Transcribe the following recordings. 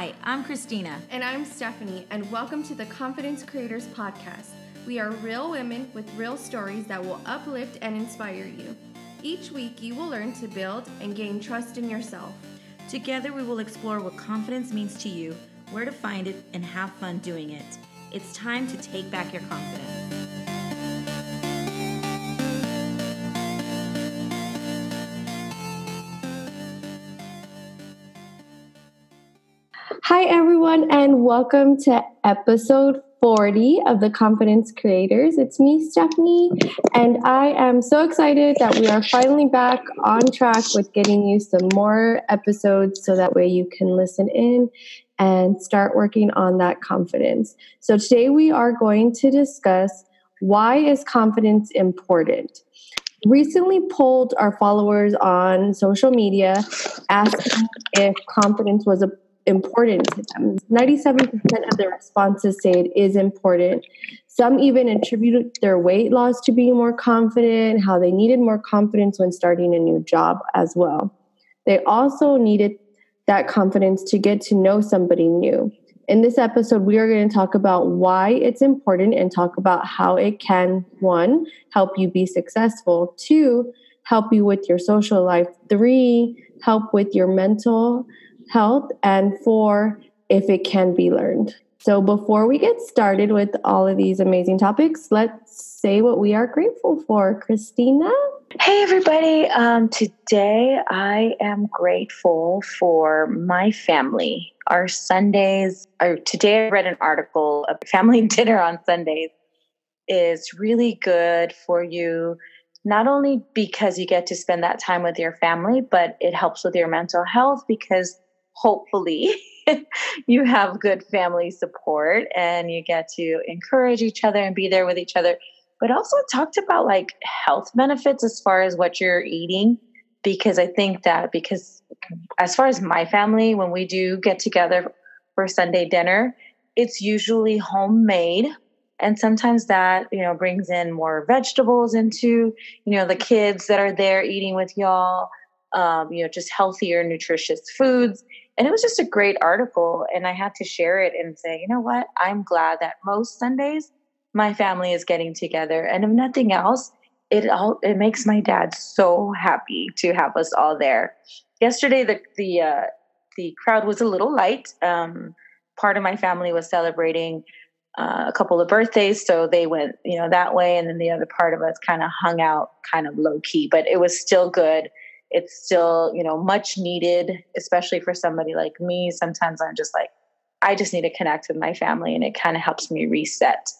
Hi, I'm Christina. And I'm Stephanie, and welcome to the Confidence Creators Podcast. We are real women with real stories that will uplift and inspire you. Each week, you will learn to build and gain trust in yourself. Together, we will explore what confidence means to you, where to find it, and have fun doing it. It's time to take back your confidence. Hi, everyone, and welcome to episode 40 of the Confidence Creators. It's me, Stephanie, and I am so excited that we are finally back on track with getting you some more episodes so that way you can listen in and start working on that confidence. So, today we are going to discuss why is confidence important? Recently polled our followers on social media asking if confidence was a important to them. 97% of the responses say it is important. Some even attribute their weight loss to being more confident, how they needed more confidence when starting a new job as well. They also needed that confidence to get to know somebody new. In this episode, we are going to talk about why it's important and talk about how it can, one, help you be successful, two, help you with your social life, three, help with your mental health, and four, if it can be learned. So, before we get started with all of these amazing topics, let's say what we are grateful for. Christina? Hey, everybody. Um, today I am grateful for my family. Our Sundays, or today I read an article of family dinner on Sundays is really good for you, not only because you get to spend that time with your family, but it helps with your mental health because hopefully you have good family support and you get to encourage each other and be there with each other but also talked about like health benefits as far as what you're eating because i think that because as far as my family when we do get together for sunday dinner it's usually homemade and sometimes that you know brings in more vegetables into you know the kids that are there eating with y'all um, you know just healthier nutritious foods and it was just a great article. And I had to share it and say, you know what? I'm glad that most Sundays my family is getting together. And if nothing else, it all it makes my dad so happy to have us all there. Yesterday the the uh, the crowd was a little light. Um, part of my family was celebrating uh, a couple of birthdays, so they went you know that way, and then the other part of us kind of hung out, kind of low key. But it was still good it's still you know much needed especially for somebody like me. Sometimes i'm just like i just need to connect with my family and it kind of helps me reset.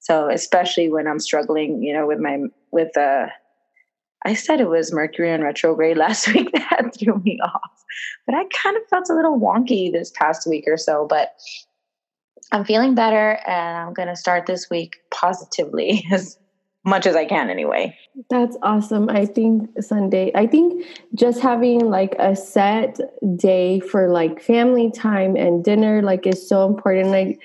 So especially when i'm struggling you know with my with uh i said it was mercury in retrograde last week that threw me off but i kind of felt a little wonky this past week or so but i'm feeling better and i'm going to start this week positively. As much as I can anyway. That's awesome. I think Sunday, I think just having like a set day for like family time and dinner like is so important. Like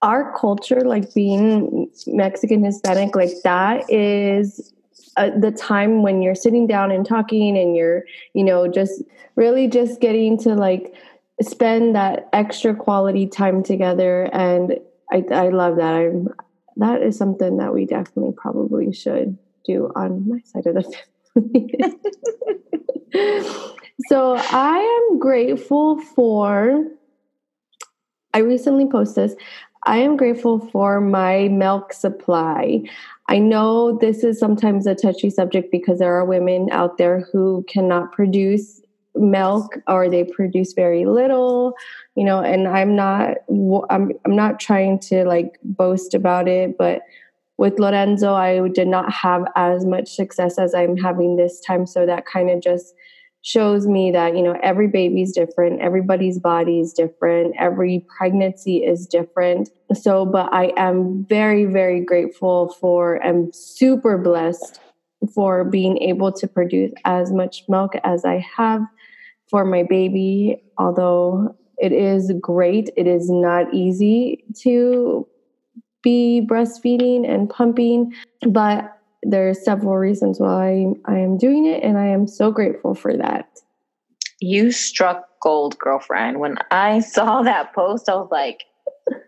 our culture, like being Mexican Hispanic, like that is uh, the time when you're sitting down and talking and you're, you know, just really just getting to like spend that extra quality time together and I, I love that. I'm that is something that we definitely probably should do on my side of the family. so I am grateful for, I recently posted this. I am grateful for my milk supply. I know this is sometimes a touchy subject because there are women out there who cannot produce milk or they produce very little you know and i'm not i'm i'm not trying to like boast about it but with lorenzo i did not have as much success as i'm having this time so that kind of just shows me that you know every baby's different everybody's body is different every pregnancy is different. So but i am very very grateful for and super blessed for being able to produce as much milk as i have for my baby, although it is great, it is not easy to be breastfeeding and pumping, but there are several reasons why I am doing it, and I am so grateful for that. you struck gold, girlfriend. When I saw that post, I was like,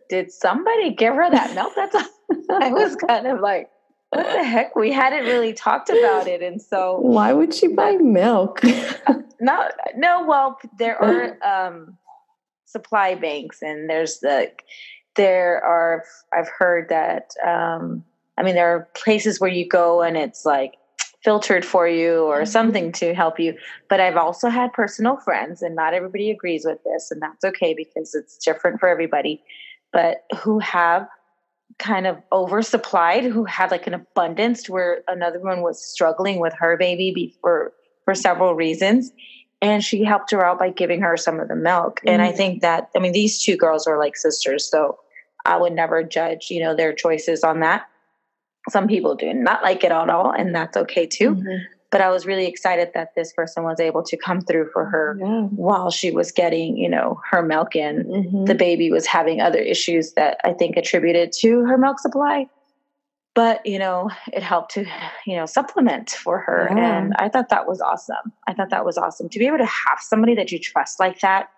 did somebody give her that milk? That's I was kind of like, what the heck? We hadn't really talked about it. And so why would she buy milk? no, no, well, there are um supply banks and there's the there are I've heard that um I mean there are places where you go and it's like filtered for you or mm-hmm. something to help you. But I've also had personal friends, and not everybody agrees with this, and that's okay because it's different for everybody, but who have kind of oversupplied, who had like an abundance where another one was struggling with her baby for for several reasons. And she helped her out by giving her some of the milk. Mm-hmm. And I mm-hmm. think that I mean these two girls are like sisters, so I would never judge, you know, their choices on that some people do not like it at all, and that's okay too. Mm-hmm. But I was really excited that this person was able to come through for her yeah. while she was getting, you know, her milk in. Mm-hmm. The baby was having other issues that I think attributed to her milk supply. But, you know, it helped to, you know, supplement for her. Yeah. And I thought that was awesome. I thought that was awesome. To be able to have somebody that you trust like that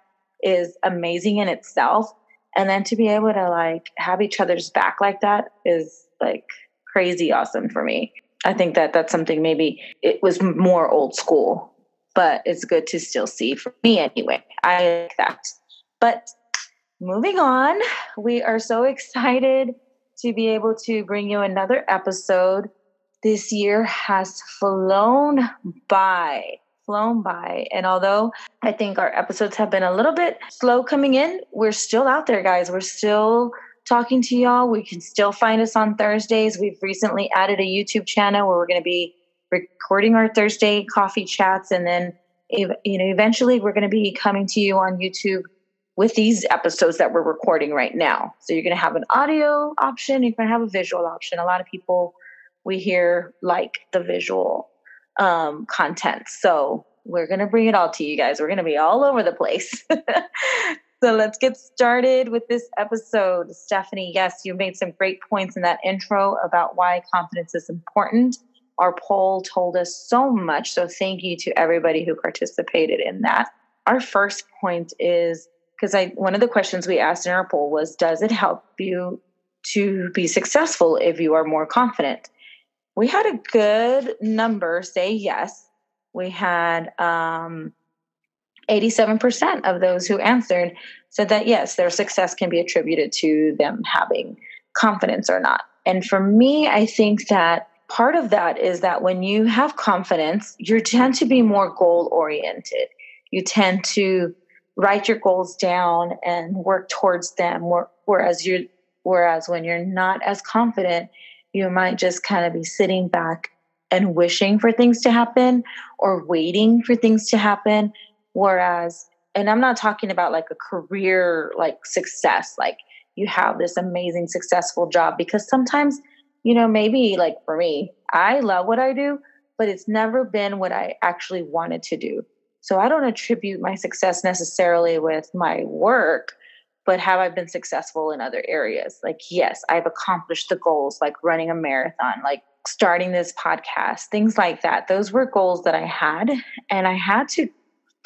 is amazing in itself. And then to be able to like have each other's back like that is like crazy awesome for me. I think that that's something maybe it was more old school, but it's good to still see for me anyway. I like that. But moving on, we are so excited to be able to bring you another episode. This year has flown by, flown by. And although I think our episodes have been a little bit slow coming in, we're still out there, guys. We're still talking to y'all. We can still find us on Thursdays. We've recently added a YouTube channel where we're going to be recording our Thursday coffee chats, and then you know eventually we're going to be coming to you on YouTube with these episodes that we're recording right now. So you're going to have an audio option. You're going to have a visual option. A lot of people we hear like the visual um, content. So we're going to bring it all to you guys. We're going to be all over the place. So let's get started with this episode. Stephanie, yes, you made some great points in that intro about why confidence is important. Our poll told us so much. So thank you to everybody who participated in that. Our first point is because I one of the questions we asked in our poll was does it help you to be successful if you are more confident? We had a good number say yes. We had um, 87% of those who answered said that yes, their success can be attributed to them having confidence or not. And for me, I think that part of that is that when you have confidence, you tend to be more goal oriented. You tend to write your goals down and work towards them. Whereas you whereas when you're not as confident, you might just kind of be sitting back and wishing for things to happen or waiting for things to happen Whereas, and I'm not talking about like a career like success, like you have this amazing successful job because sometimes, you know, maybe like for me, I love what I do, but it's never been what I actually wanted to do. So I don't attribute my success necessarily with my work, but have I been successful in other areas? Like, yes, I've accomplished the goals, like running a marathon, like starting this podcast, things like that. Those were goals that I had. And I had to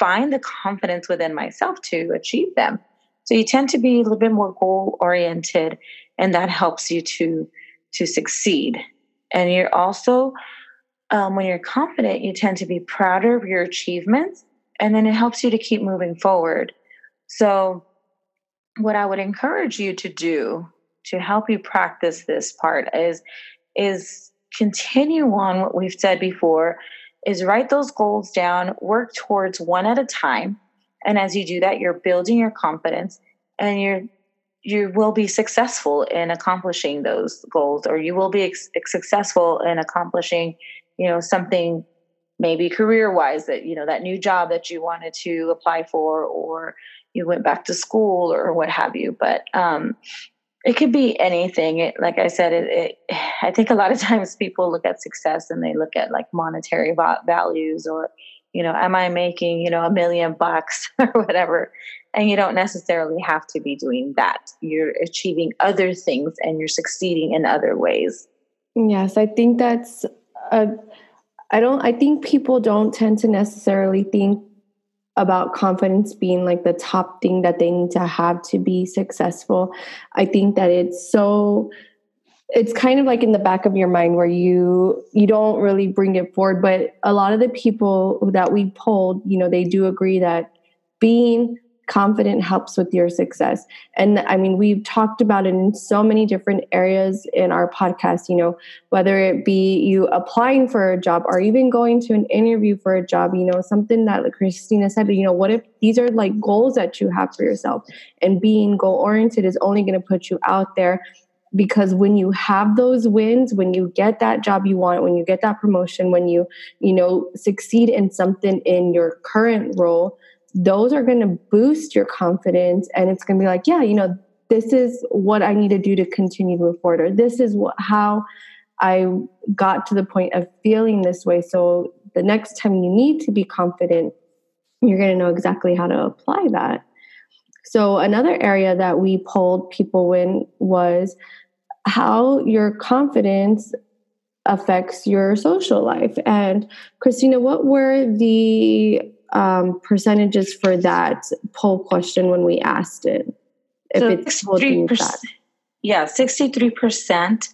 find the confidence within myself to achieve them. So you tend to be a little bit more goal oriented, and that helps you to to succeed. And you're also, um, when you're confident, you tend to be prouder of your achievements, and then it helps you to keep moving forward. So, what I would encourage you to do to help you practice this part is is continue on what we've said before is write those goals down, work towards one at a time. And as you do that, you're building your confidence and you're you will be successful in accomplishing those goals or you will be ex- successful in accomplishing you know something maybe career wise that you know that new job that you wanted to apply for or you went back to school or what have you but um, it could be anything. It, like I said, it, it, I think a lot of times people look at success and they look at like monetary values or, you know, am I making, you know, a million bucks or whatever. And you don't necessarily have to be doing that. You're achieving other things and you're succeeding in other ways. Yes, I think that's a, I don't, I think people don't tend to necessarily think about confidence being like the top thing that they need to have to be successful. I think that it's so it's kind of like in the back of your mind where you you don't really bring it forward but a lot of the people that we polled you know they do agree that being confident helps with your success. And i mean we've talked about it in so many different areas in our podcast you know whether it be you applying for a job or even going to an interview for a job you know something that like christina said you know what if these are like goals that you have for yourself? And being goal oriented is only going to put you out there because when you have those wins when you get that job you want when you get that promotion when you you know succeed in something in your current role those are going to boost your confidence and it's going to be like yeah you know this is what i need to do to continue to move forward or this is what how i got to the point of feeling this way so the next time you need to be confident you're going to know exactly how to apply that so another area that we polled people in was how your confidence affects your social life. And Christina, what were the um, percentages for that poll question when we asked it? If so it's that. Yeah, 63%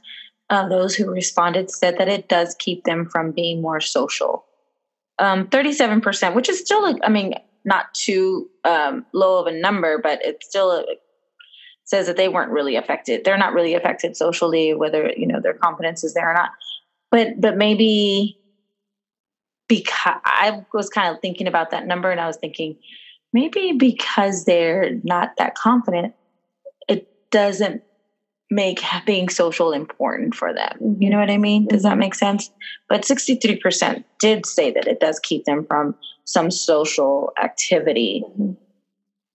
of those who responded said that it does keep them from being more social. Um, 37%, which is still, like, I mean, not too um, low of a number, but it's still says that they weren't really affected. They're not really affected socially, whether you know their confidence is there or not. But but maybe because I was kind of thinking about that number, and I was thinking maybe because they're not that confident, it doesn't make being social important for them. You know what I mean? Does that make sense? But 63% did say that it does keep them from some social activity. Mm-hmm.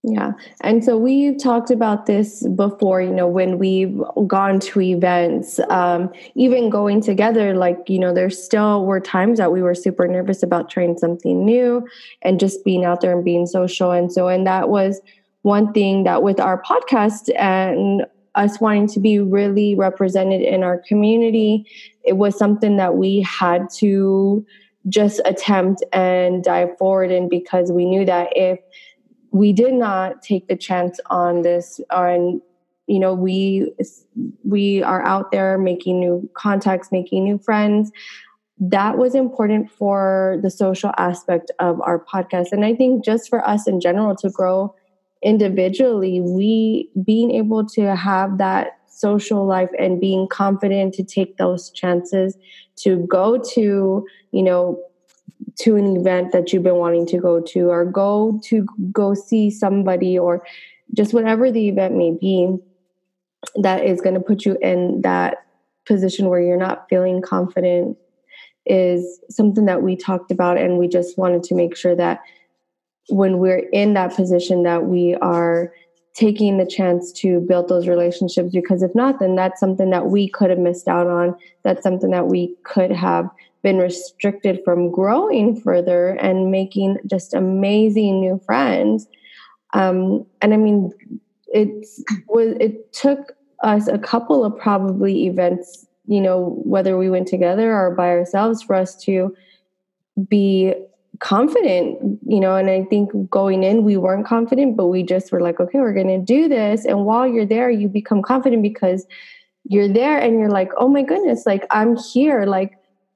Yeah. And so we've talked about this before, you know, when we've gone to events, um, even going together, like, you know, there still were times that we were super nervous about trying something new and just being out there and being social. And so, and that was one thing that with our podcast and us wanting to be really represented in our community, it was something that we had to just attempt and dive forward in because we knew that if we did not take the chance on this and you know we we are out there making new contacts making new friends. That was important for the social aspect of our podcast. And i think just for us in general to grow individually we being able to have that social life and being confident to take those chances to go to you know to an event that you've been wanting to go to or go to go see somebody or just whatever the event may be that is going to put you in that position where you're not feeling confident is something that we talked about and we just wanted to make sure that when we're in that position that we are taking the chance to build those relationships because if not then that's something that we could have missed out on. That's something that we could have been restricted from growing further and making just amazing new friends. Um, and I mean, it was it took us a couple of probably events, you know, whether we went together or by ourselves, for us to be confident, you know. And I think going in, we weren't confident, but we just were like, okay, we're going to do this. And while you're there, you become confident because you're there and you're like, oh my goodness, like I'm here, like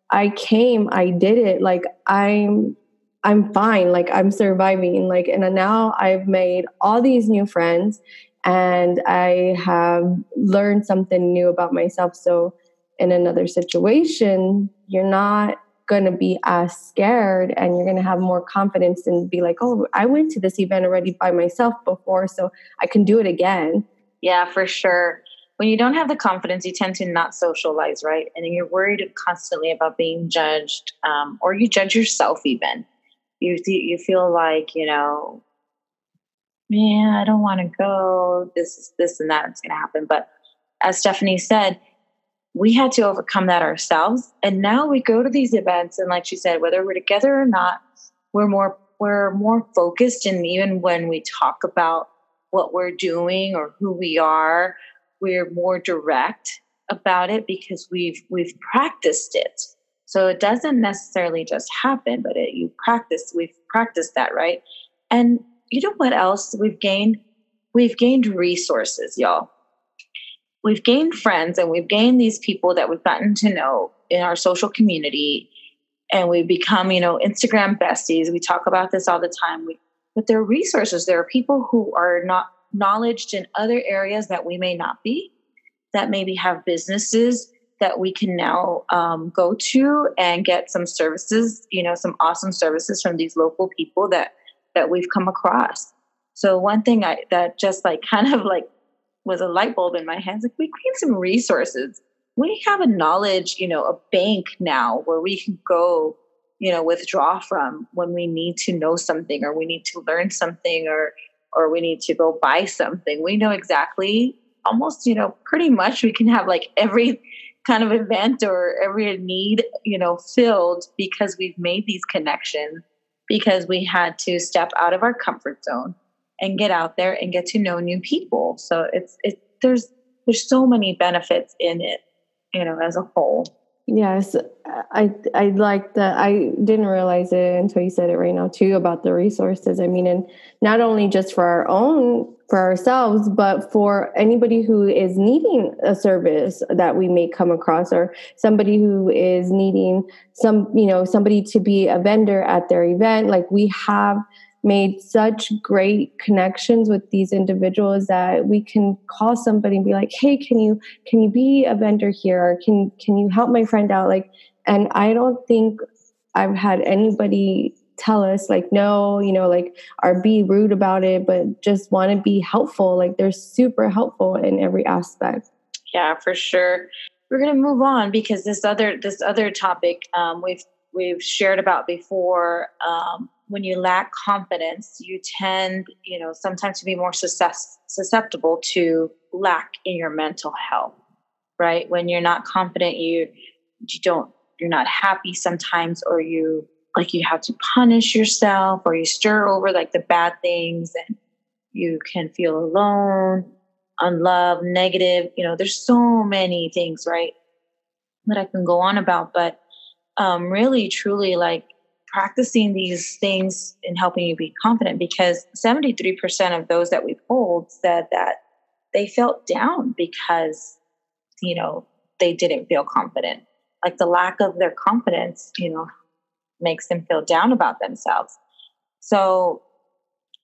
I came, I did it. Like I'm I'm fine. Like I'm surviving. Like and now I've made all these new friends and I have learned something new about myself. So in another situation, you're not going to be as scared and you're going to have more confidence and be like, "Oh, I went to this event already by myself before, so I can do it again." Yeah, for sure when you don't have the confidence, you tend to not socialize, right? And then you're worried constantly about being judged, um, or you judge yourself even. You you feel like you know, man, I don't want to go. This is this and that is going to happen. But as Stephanie said, we had to overcome that ourselves, and now we go to these events, and like she said, whether we're together or not, we're more we're more focused, and even when we talk about what we're doing or who we are we're more direct about it because we've we've practiced it so it doesn't necessarily just happen but it, you practice we've practiced that right And you know what else we've gained? We've gained resources, y'all. We've gained friends and we've gained these people that we've gotten to know in our social community and we've become, you know, Instagram besties. We talk about this all the time. We, but there are resources. There are people who are not knowledged in other areas that we may not be, that maybe have businesses that we can now um, go to and get some services, you know, some awesome services from these local people that that we've come across. So one thing I that just like kind of like was a light bulb in my hands, like we need some resources. We have a knowledge, you know, a bank now where we can go, you know, withdraw from when we need to know something or we need to learn something or or we need to go buy something. We know exactly almost, you know, pretty much we can have like every kind of event or every need, you know, filled because we've made these connections because we had to step out of our comfort zone and get out there and get to know new people. So it's it there's there's so many benefits in it, you know, as a whole. Yes, I I like that. I didn't realize it until you said it right now too about the resources. I mean, and not only just for our own for ourselves, but for anybody who is needing a service that we may come across, or somebody who is needing some, you know, somebody to be a vendor at their event. Like we have made such great connections with these individuals that we can call somebody and be like hey can you can you be a vendor here? Or can can you help my friend out? Like and i don't think i've had anybody tell us like no you know like or be rude about it but just want to be helpful. Like they're super helpful in every aspect. Yeah for sure. We're going to move on because this other this other topic um, we've we've shared about before um, when you lack confidence, you tend, you know, sometimes to be more susceptible to lack in your mental health, right? When you're not confident, you you don't you're not happy sometimes, or you like you have to punish yourself, or you stir over like the bad things, and you can feel alone, unloved, negative. You know, there's so many things, right, that I can go on about, but um, really, truly, like practicing these things and helping you be confident because 73% of those that we polled said that they felt down because you know they didn't feel confident. Like the lack of their confidence you know makes them feel down about themselves. So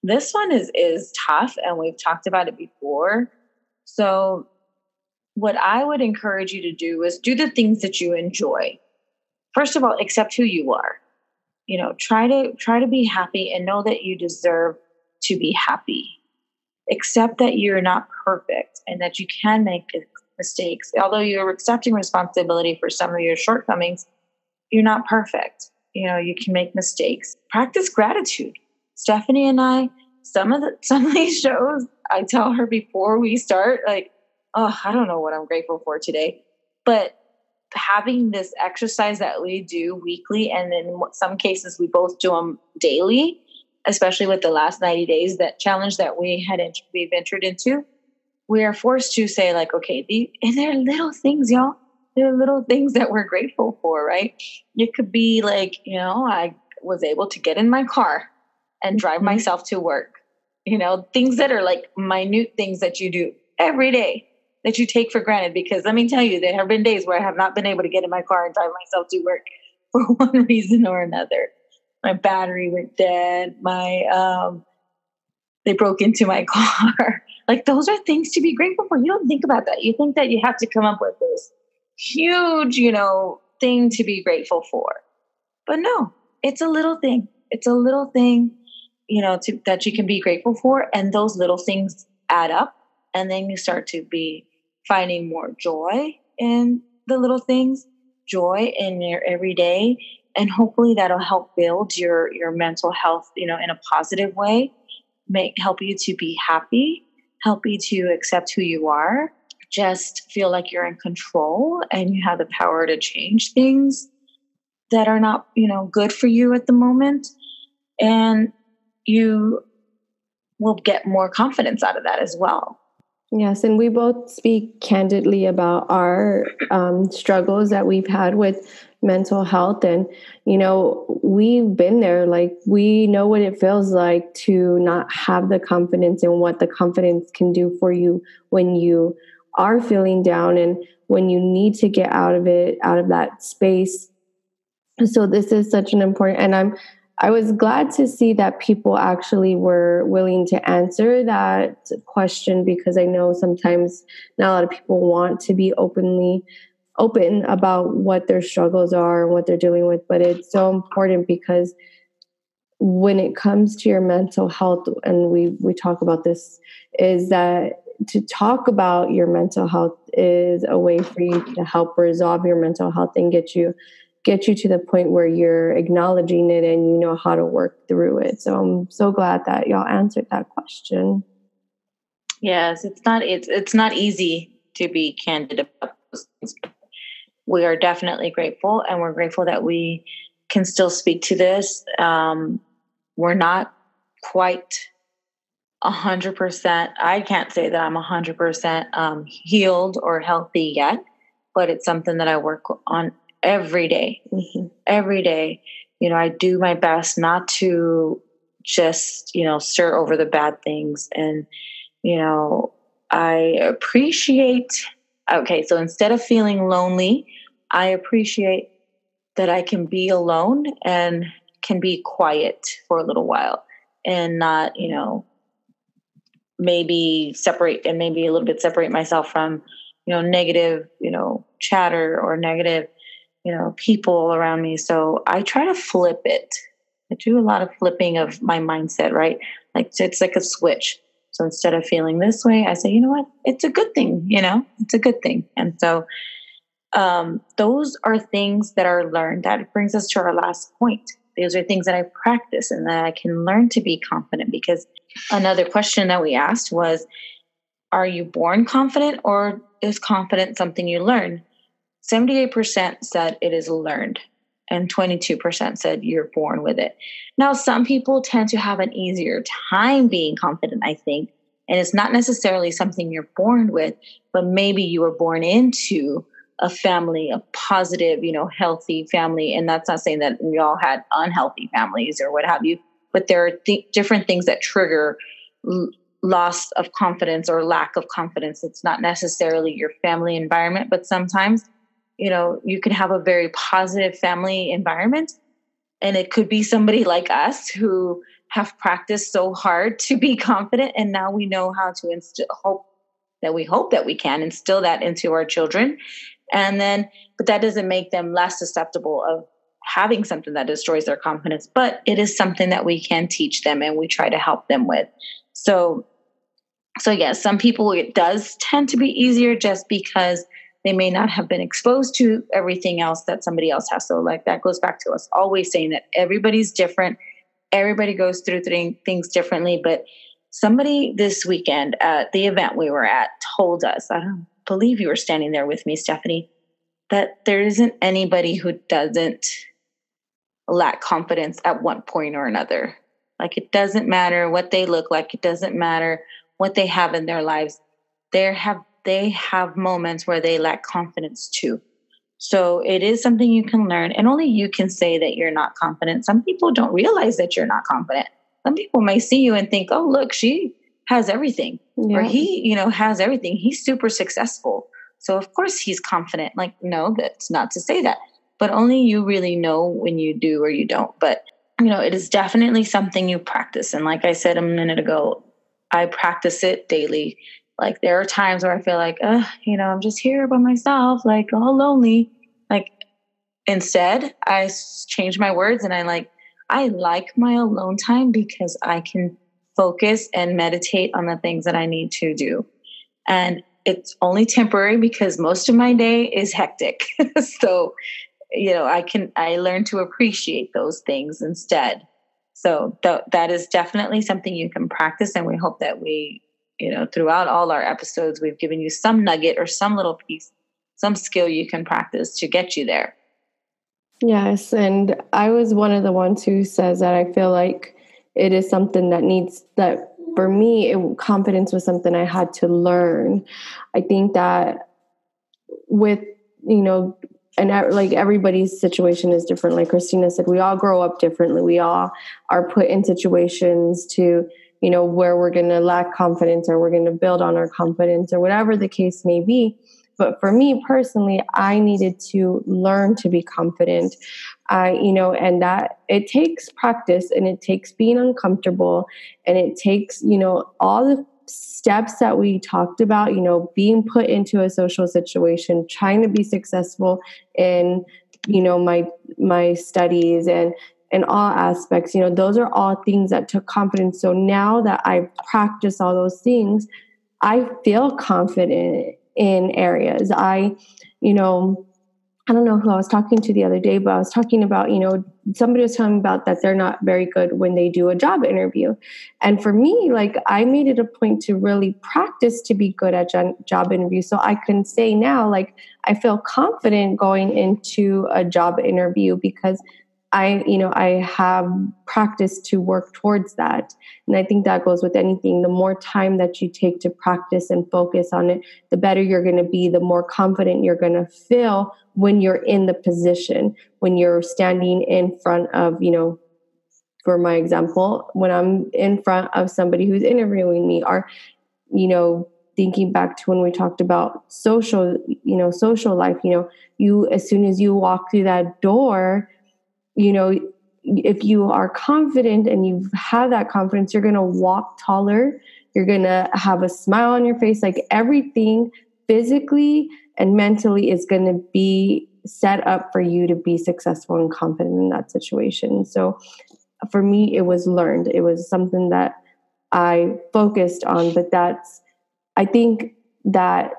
this one is is tough and we've talked about it before. So what i would encourage you to do is do the things that you enjoy. First of all accept who you are you know try to try to be happy and know that you deserve to be happy. Accept that you're not perfect and that you can make mistakes. Although you're accepting responsibility for some of your shortcomings you're not perfect. You know you can make mistakes. Practice gratitude. Stephanie and i some of the some of these shows i tell her before we start like oh i don't know what i'm grateful for today. But having this exercise that we do weekly and in some cases we both do them daily especially with the last 90 days that challenge that we had we've entered into we are forced to say like okay the, and there are little things y'all. There are little things that we're grateful for right? It could be like you know i was able to get in my car and drive mm-hmm. myself to work you know things that are like minute things that you do every day that you take for granted because let me tell you, there have been days where I have not been able to get in my car and drive myself to work for one reason or another. My battery went dead. My um, they broke into my car. like those are things to be grateful for. You don't think about that. You think that you have to come up with this huge, you know, thing to be grateful for. But no, it's a little thing. It's a little thing, you know, to, that you can be grateful for, and those little things add up, and then you start to be finding more joy in the little things, joy in your everyday, and hopefully that'll help build your your mental health, you know, in a positive way, make help you to be happy, help you to accept who you are, just feel like you're in control and you have the power to change things that are not, you know, good for you at the moment. And you will get more confidence out of that as well Yes, and we both speak candidly about our um, struggles that we've had with mental health. And, you know, we've been there. Like, we know what it feels like to not have the confidence and what the confidence can do for you when you are feeling down and when you need to get out of it, out of that space. So, this is such an important, and I'm I was glad to see that people actually were willing to answer that question because I know sometimes not a lot of people want to be openly open about what their struggles are and what they're dealing with, but it's so important because when it comes to your mental health and we we talk about this is that to talk about your mental health is a way for you to help resolve your mental health and get you get you to the point where you're acknowledging it and you know how to work through it. So I'm so glad that y'all answered that question. Yes, it's not it's it's not easy to be candid about those things. We are definitely grateful, and we're grateful that we can still speak to this. Um, we're not quite a hundred percent. I can't say that I'm a hundred percent um, healed or healthy yet, but it's something that I work on every day, mm-hmm. every day. You know, I do my best not to just, you know, stir over the bad things. And, you know, I appreciate, okay, so instead of feeling lonely, I appreciate that I can be alone and can be quiet for a little while and not, you know, maybe separate and maybe a little bit separate myself from, you know, negative, you know, chatter or negative you know, people around me. So I try to flip it. I do a lot of flipping of my mindset, right? Like it's like a switch. So instead of feeling this way, I say, you know what? It's a good thing, you know, it's a good thing. And so um, those are things that are learned. That brings us to our last point. Those are things that I practice and that I can learn to be confident because another question that we asked was, are you born confident or is confidence something you learn? 78% said it is learned, and 22% said you're born with it. Now, some people tend to have an easier time being confident, I think, and it's not necessarily something you're born with, but maybe you were born into a family, a positive, you know, healthy family. And that's not saying that we all had unhealthy families or what have you, but there are th- different things that trigger l- loss of confidence or lack of confidence. It's not necessarily your family environment, but sometimes you know you can have a very positive family environment. And it could be somebody like us who have practiced so hard to be confident and now we know how to instill hope that we hope that we can instill that into our children. And then but that doesn't make them less susceptible of having something that destroys their confidence but it is something that we can teach them and we try to help them with. So so yes some people it does tend to be easier just because they may not have been exposed to everything else that somebody else has. So, like that goes back to us always saying that everybody's different, everybody goes through th- things differently. But somebody this weekend at the event we were at told us, I don't believe you were standing there with me, Stephanie, that there isn't anybody who doesn't lack confidence at one point or another. Like it doesn't matter what they look like, it doesn't matter what they have in their lives. There have they have moments where they lack confidence too. So it is something you can learn, and only you can say that you're not confident. Some people don't realize that you're not confident. Some people may see you and think, "Oh, look, she has everything," yeah. or he, you know, has everything. He's super successful, so of course he's confident. Like, no, that's not to say that, but only you really know when you do or you don't. But you know, it is definitely something you practice, and like I said a minute ago, I practice it daily like there are times where I feel like, uh, you know, I'm just here by myself, like all lonely. Like instead, I change my words and I like, I like my alone time because I can focus and meditate on the things that I need to do. And it's only temporary because most of my day is hectic. so, you know, I can, I learn to appreciate those things instead. So th- that is definitely something you can practice. And we hope that we you know throughout all our episodes we've given you some nugget or some little piece some skill you can practice to get you there yes and i was one of the ones who says that i feel like it is something that needs that for me, it, confidence was something I had to learn. I think that with, you know, and like everybody's situation is different. Like Christina said, we all grow up differently. We all are put in situations to, you know, where we're going to lack confidence or we're going to build on our confidence or whatever the case may be. But for me personally, I needed to learn to be confident. I, you know, and that it takes practice and it takes being uncomfortable and it takes, you know, all the steps that we talked about, you know, being put into a social situation, trying to be successful in, you know, my my studies and in all aspects, you know, those are all things that took confidence. So now that I practice all those things, I feel confident in areas. I, you know, I don't know who I was talking to the other day, but I was talking about, you know, somebody was telling me about that they're not very good when they do a job interview. And for me, like I made it a point to really practice to be good at job interview So I can say now, like, I feel confident going into a job interview because I, you know, I have practiced to work towards that. And I think that goes with anything. The more time that you take to practice and focus on it, the better you're going to be, the more confident you're going to feel when you're in the position, when you're standing in front of, you know, for my example, when I'm in front of somebody who's interviewing me or, you know, thinking back to when we talked about social, you know, social life, you know, you, as soon as you walk through that door, you know, if you are confident and you have that confidence, you're going to walk taller. You're going to have a smile on your face. Like everything physically and mentally is going to be set up for you to be successful and confident in that situation. So for me, it was learned. It was something that I focused on, but that's, I think that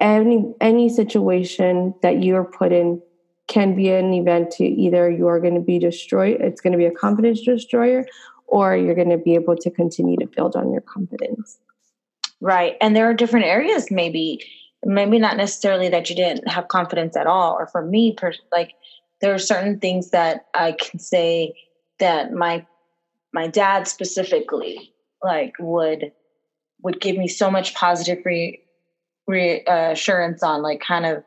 any any situation that you're put in can be an event to either you are going to be destroyed, it's going to be a confidence destroyer, or you're going to be able to continue to build on your confidence. Right. And there are different areas, maybe, maybe not necessarily that you didn't have confidence at all. Or for me, like, there are certain things that I can say that my my dad specifically like would would give me so much positive re, reassurance uh, on like kind of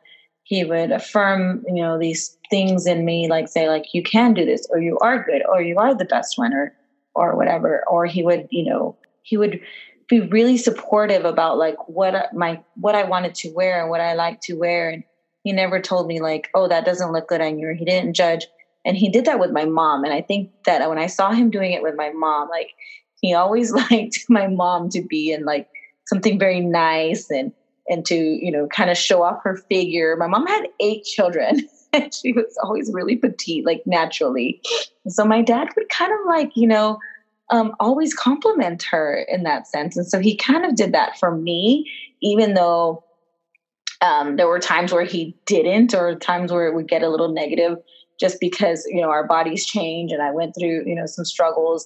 he would affirm you know these things in me like say like you can do this or you are good or you are the best one or or whatever. Or he would you know he would be really supportive about like what my what I wanted to wear and what I like to wear. And he never told me like oh that doesn't look good on you he didn't judge. And he did that with my mom. And I think that when I saw him doing it with my mom like he always liked my mom to be in like something very nice and and to you know kind of show off her figure. My mom had eight children and she was always really petite like naturally. So my dad would kind of like you know um, always compliment her in that sense. And so he kind of did that for me even though um, there were times where he didn't or times where it would get a little negative just because you know our bodies change and i went through you know some struggles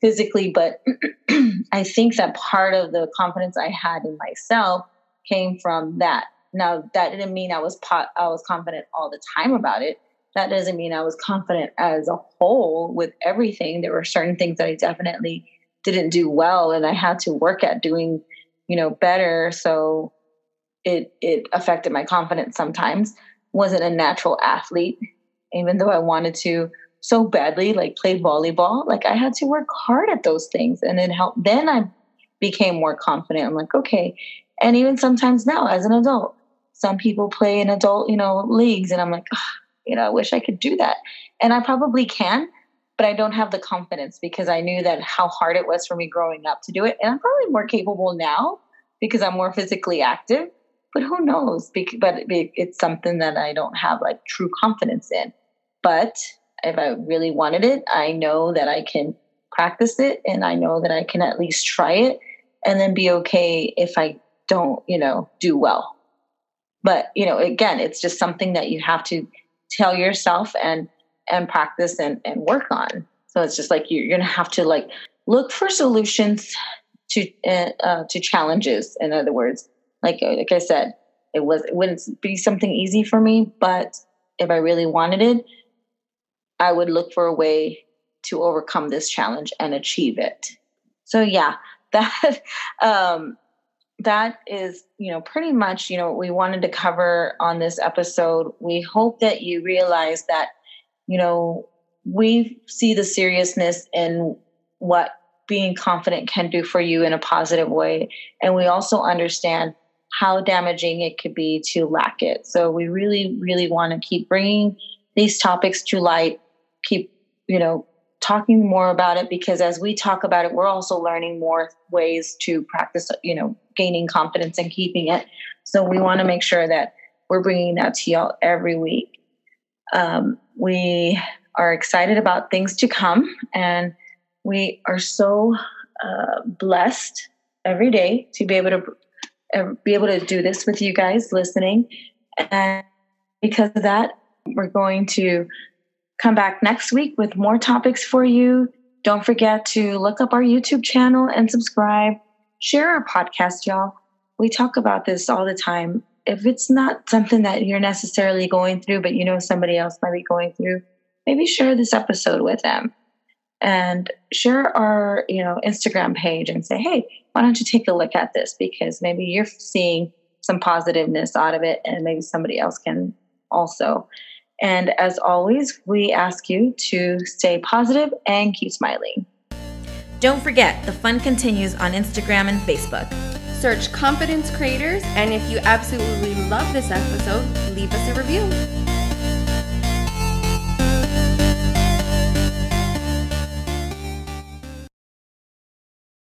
physically. But i think that part of the confidence i had in myself came from that. Now that didn't mean I was pot, I was confident all the time about it. That doesn't mean I was confident as a whole with everything. There were certain things that I definitely didn't do well and I had to work at doing, you know, better. So it it affected my confidence sometimes. Wasn't a natural athlete, even though I wanted to so badly, like play volleyball. Like I had to work hard at those things and it helped. Then I became more confident. I'm like, okay, and even sometimes now as an adult some people play in adult you know leagues and i'm like you know i wish i could do that. And i probably can but i don't have the confidence because i knew that how hard it was for me growing up to do it. And i'm probably more capable now because i'm more physically active but who knows? But it's something that i don't have like true confidence in. But if i really wanted it i know that i can practice it and i know that i can at least try it and then be okay if i don't, you know, do well. But, you know, again, it's just something that you have to tell yourself and and practice and, and work on. So it's just like you're, you're gonna have to like look for solutions to uh, uh, to challenges. In other words, like like I said, it was it wouldn't be something easy for me, but if I really wanted it, I would look for a way to overcome this challenge and achieve it. So yeah, that um, that is, you know, pretty much, you know, what we wanted to cover on this episode. We hope that you realize that, you know, we see the seriousness in what being confident can do for you in a positive way. And we also understand how damaging it could be to lack it. So we really, really want to keep bringing these topics to light, keep, you know, talking more about it because as we talk about it, we're also learning more ways to practice, you know, gaining confidence and keeping it. So we want to make sure that we're bringing that to y'all every week. Um, we are excited about things to come and we are so uh, blessed every day to be able to uh, be able to do this with you guys listening and because of that we're going to come back next week with more topics for you. Don't forget to look up our YouTube channel and subscribe. Share our podcast, y'all. We talk about this all the time. If it's not something that you're necessarily going through, but you know somebody else might be going through, maybe share this episode with them and share our you know instagram page and say hey why don't you take a look at this because maybe you're seeing some positiveness out of it and maybe somebody else can also and as always, we ask you to stay positive and keep smiling. Don't forget, the fun continues on Instagram and Facebook. Search Confidence Creators, and if you absolutely love this episode, leave us a review.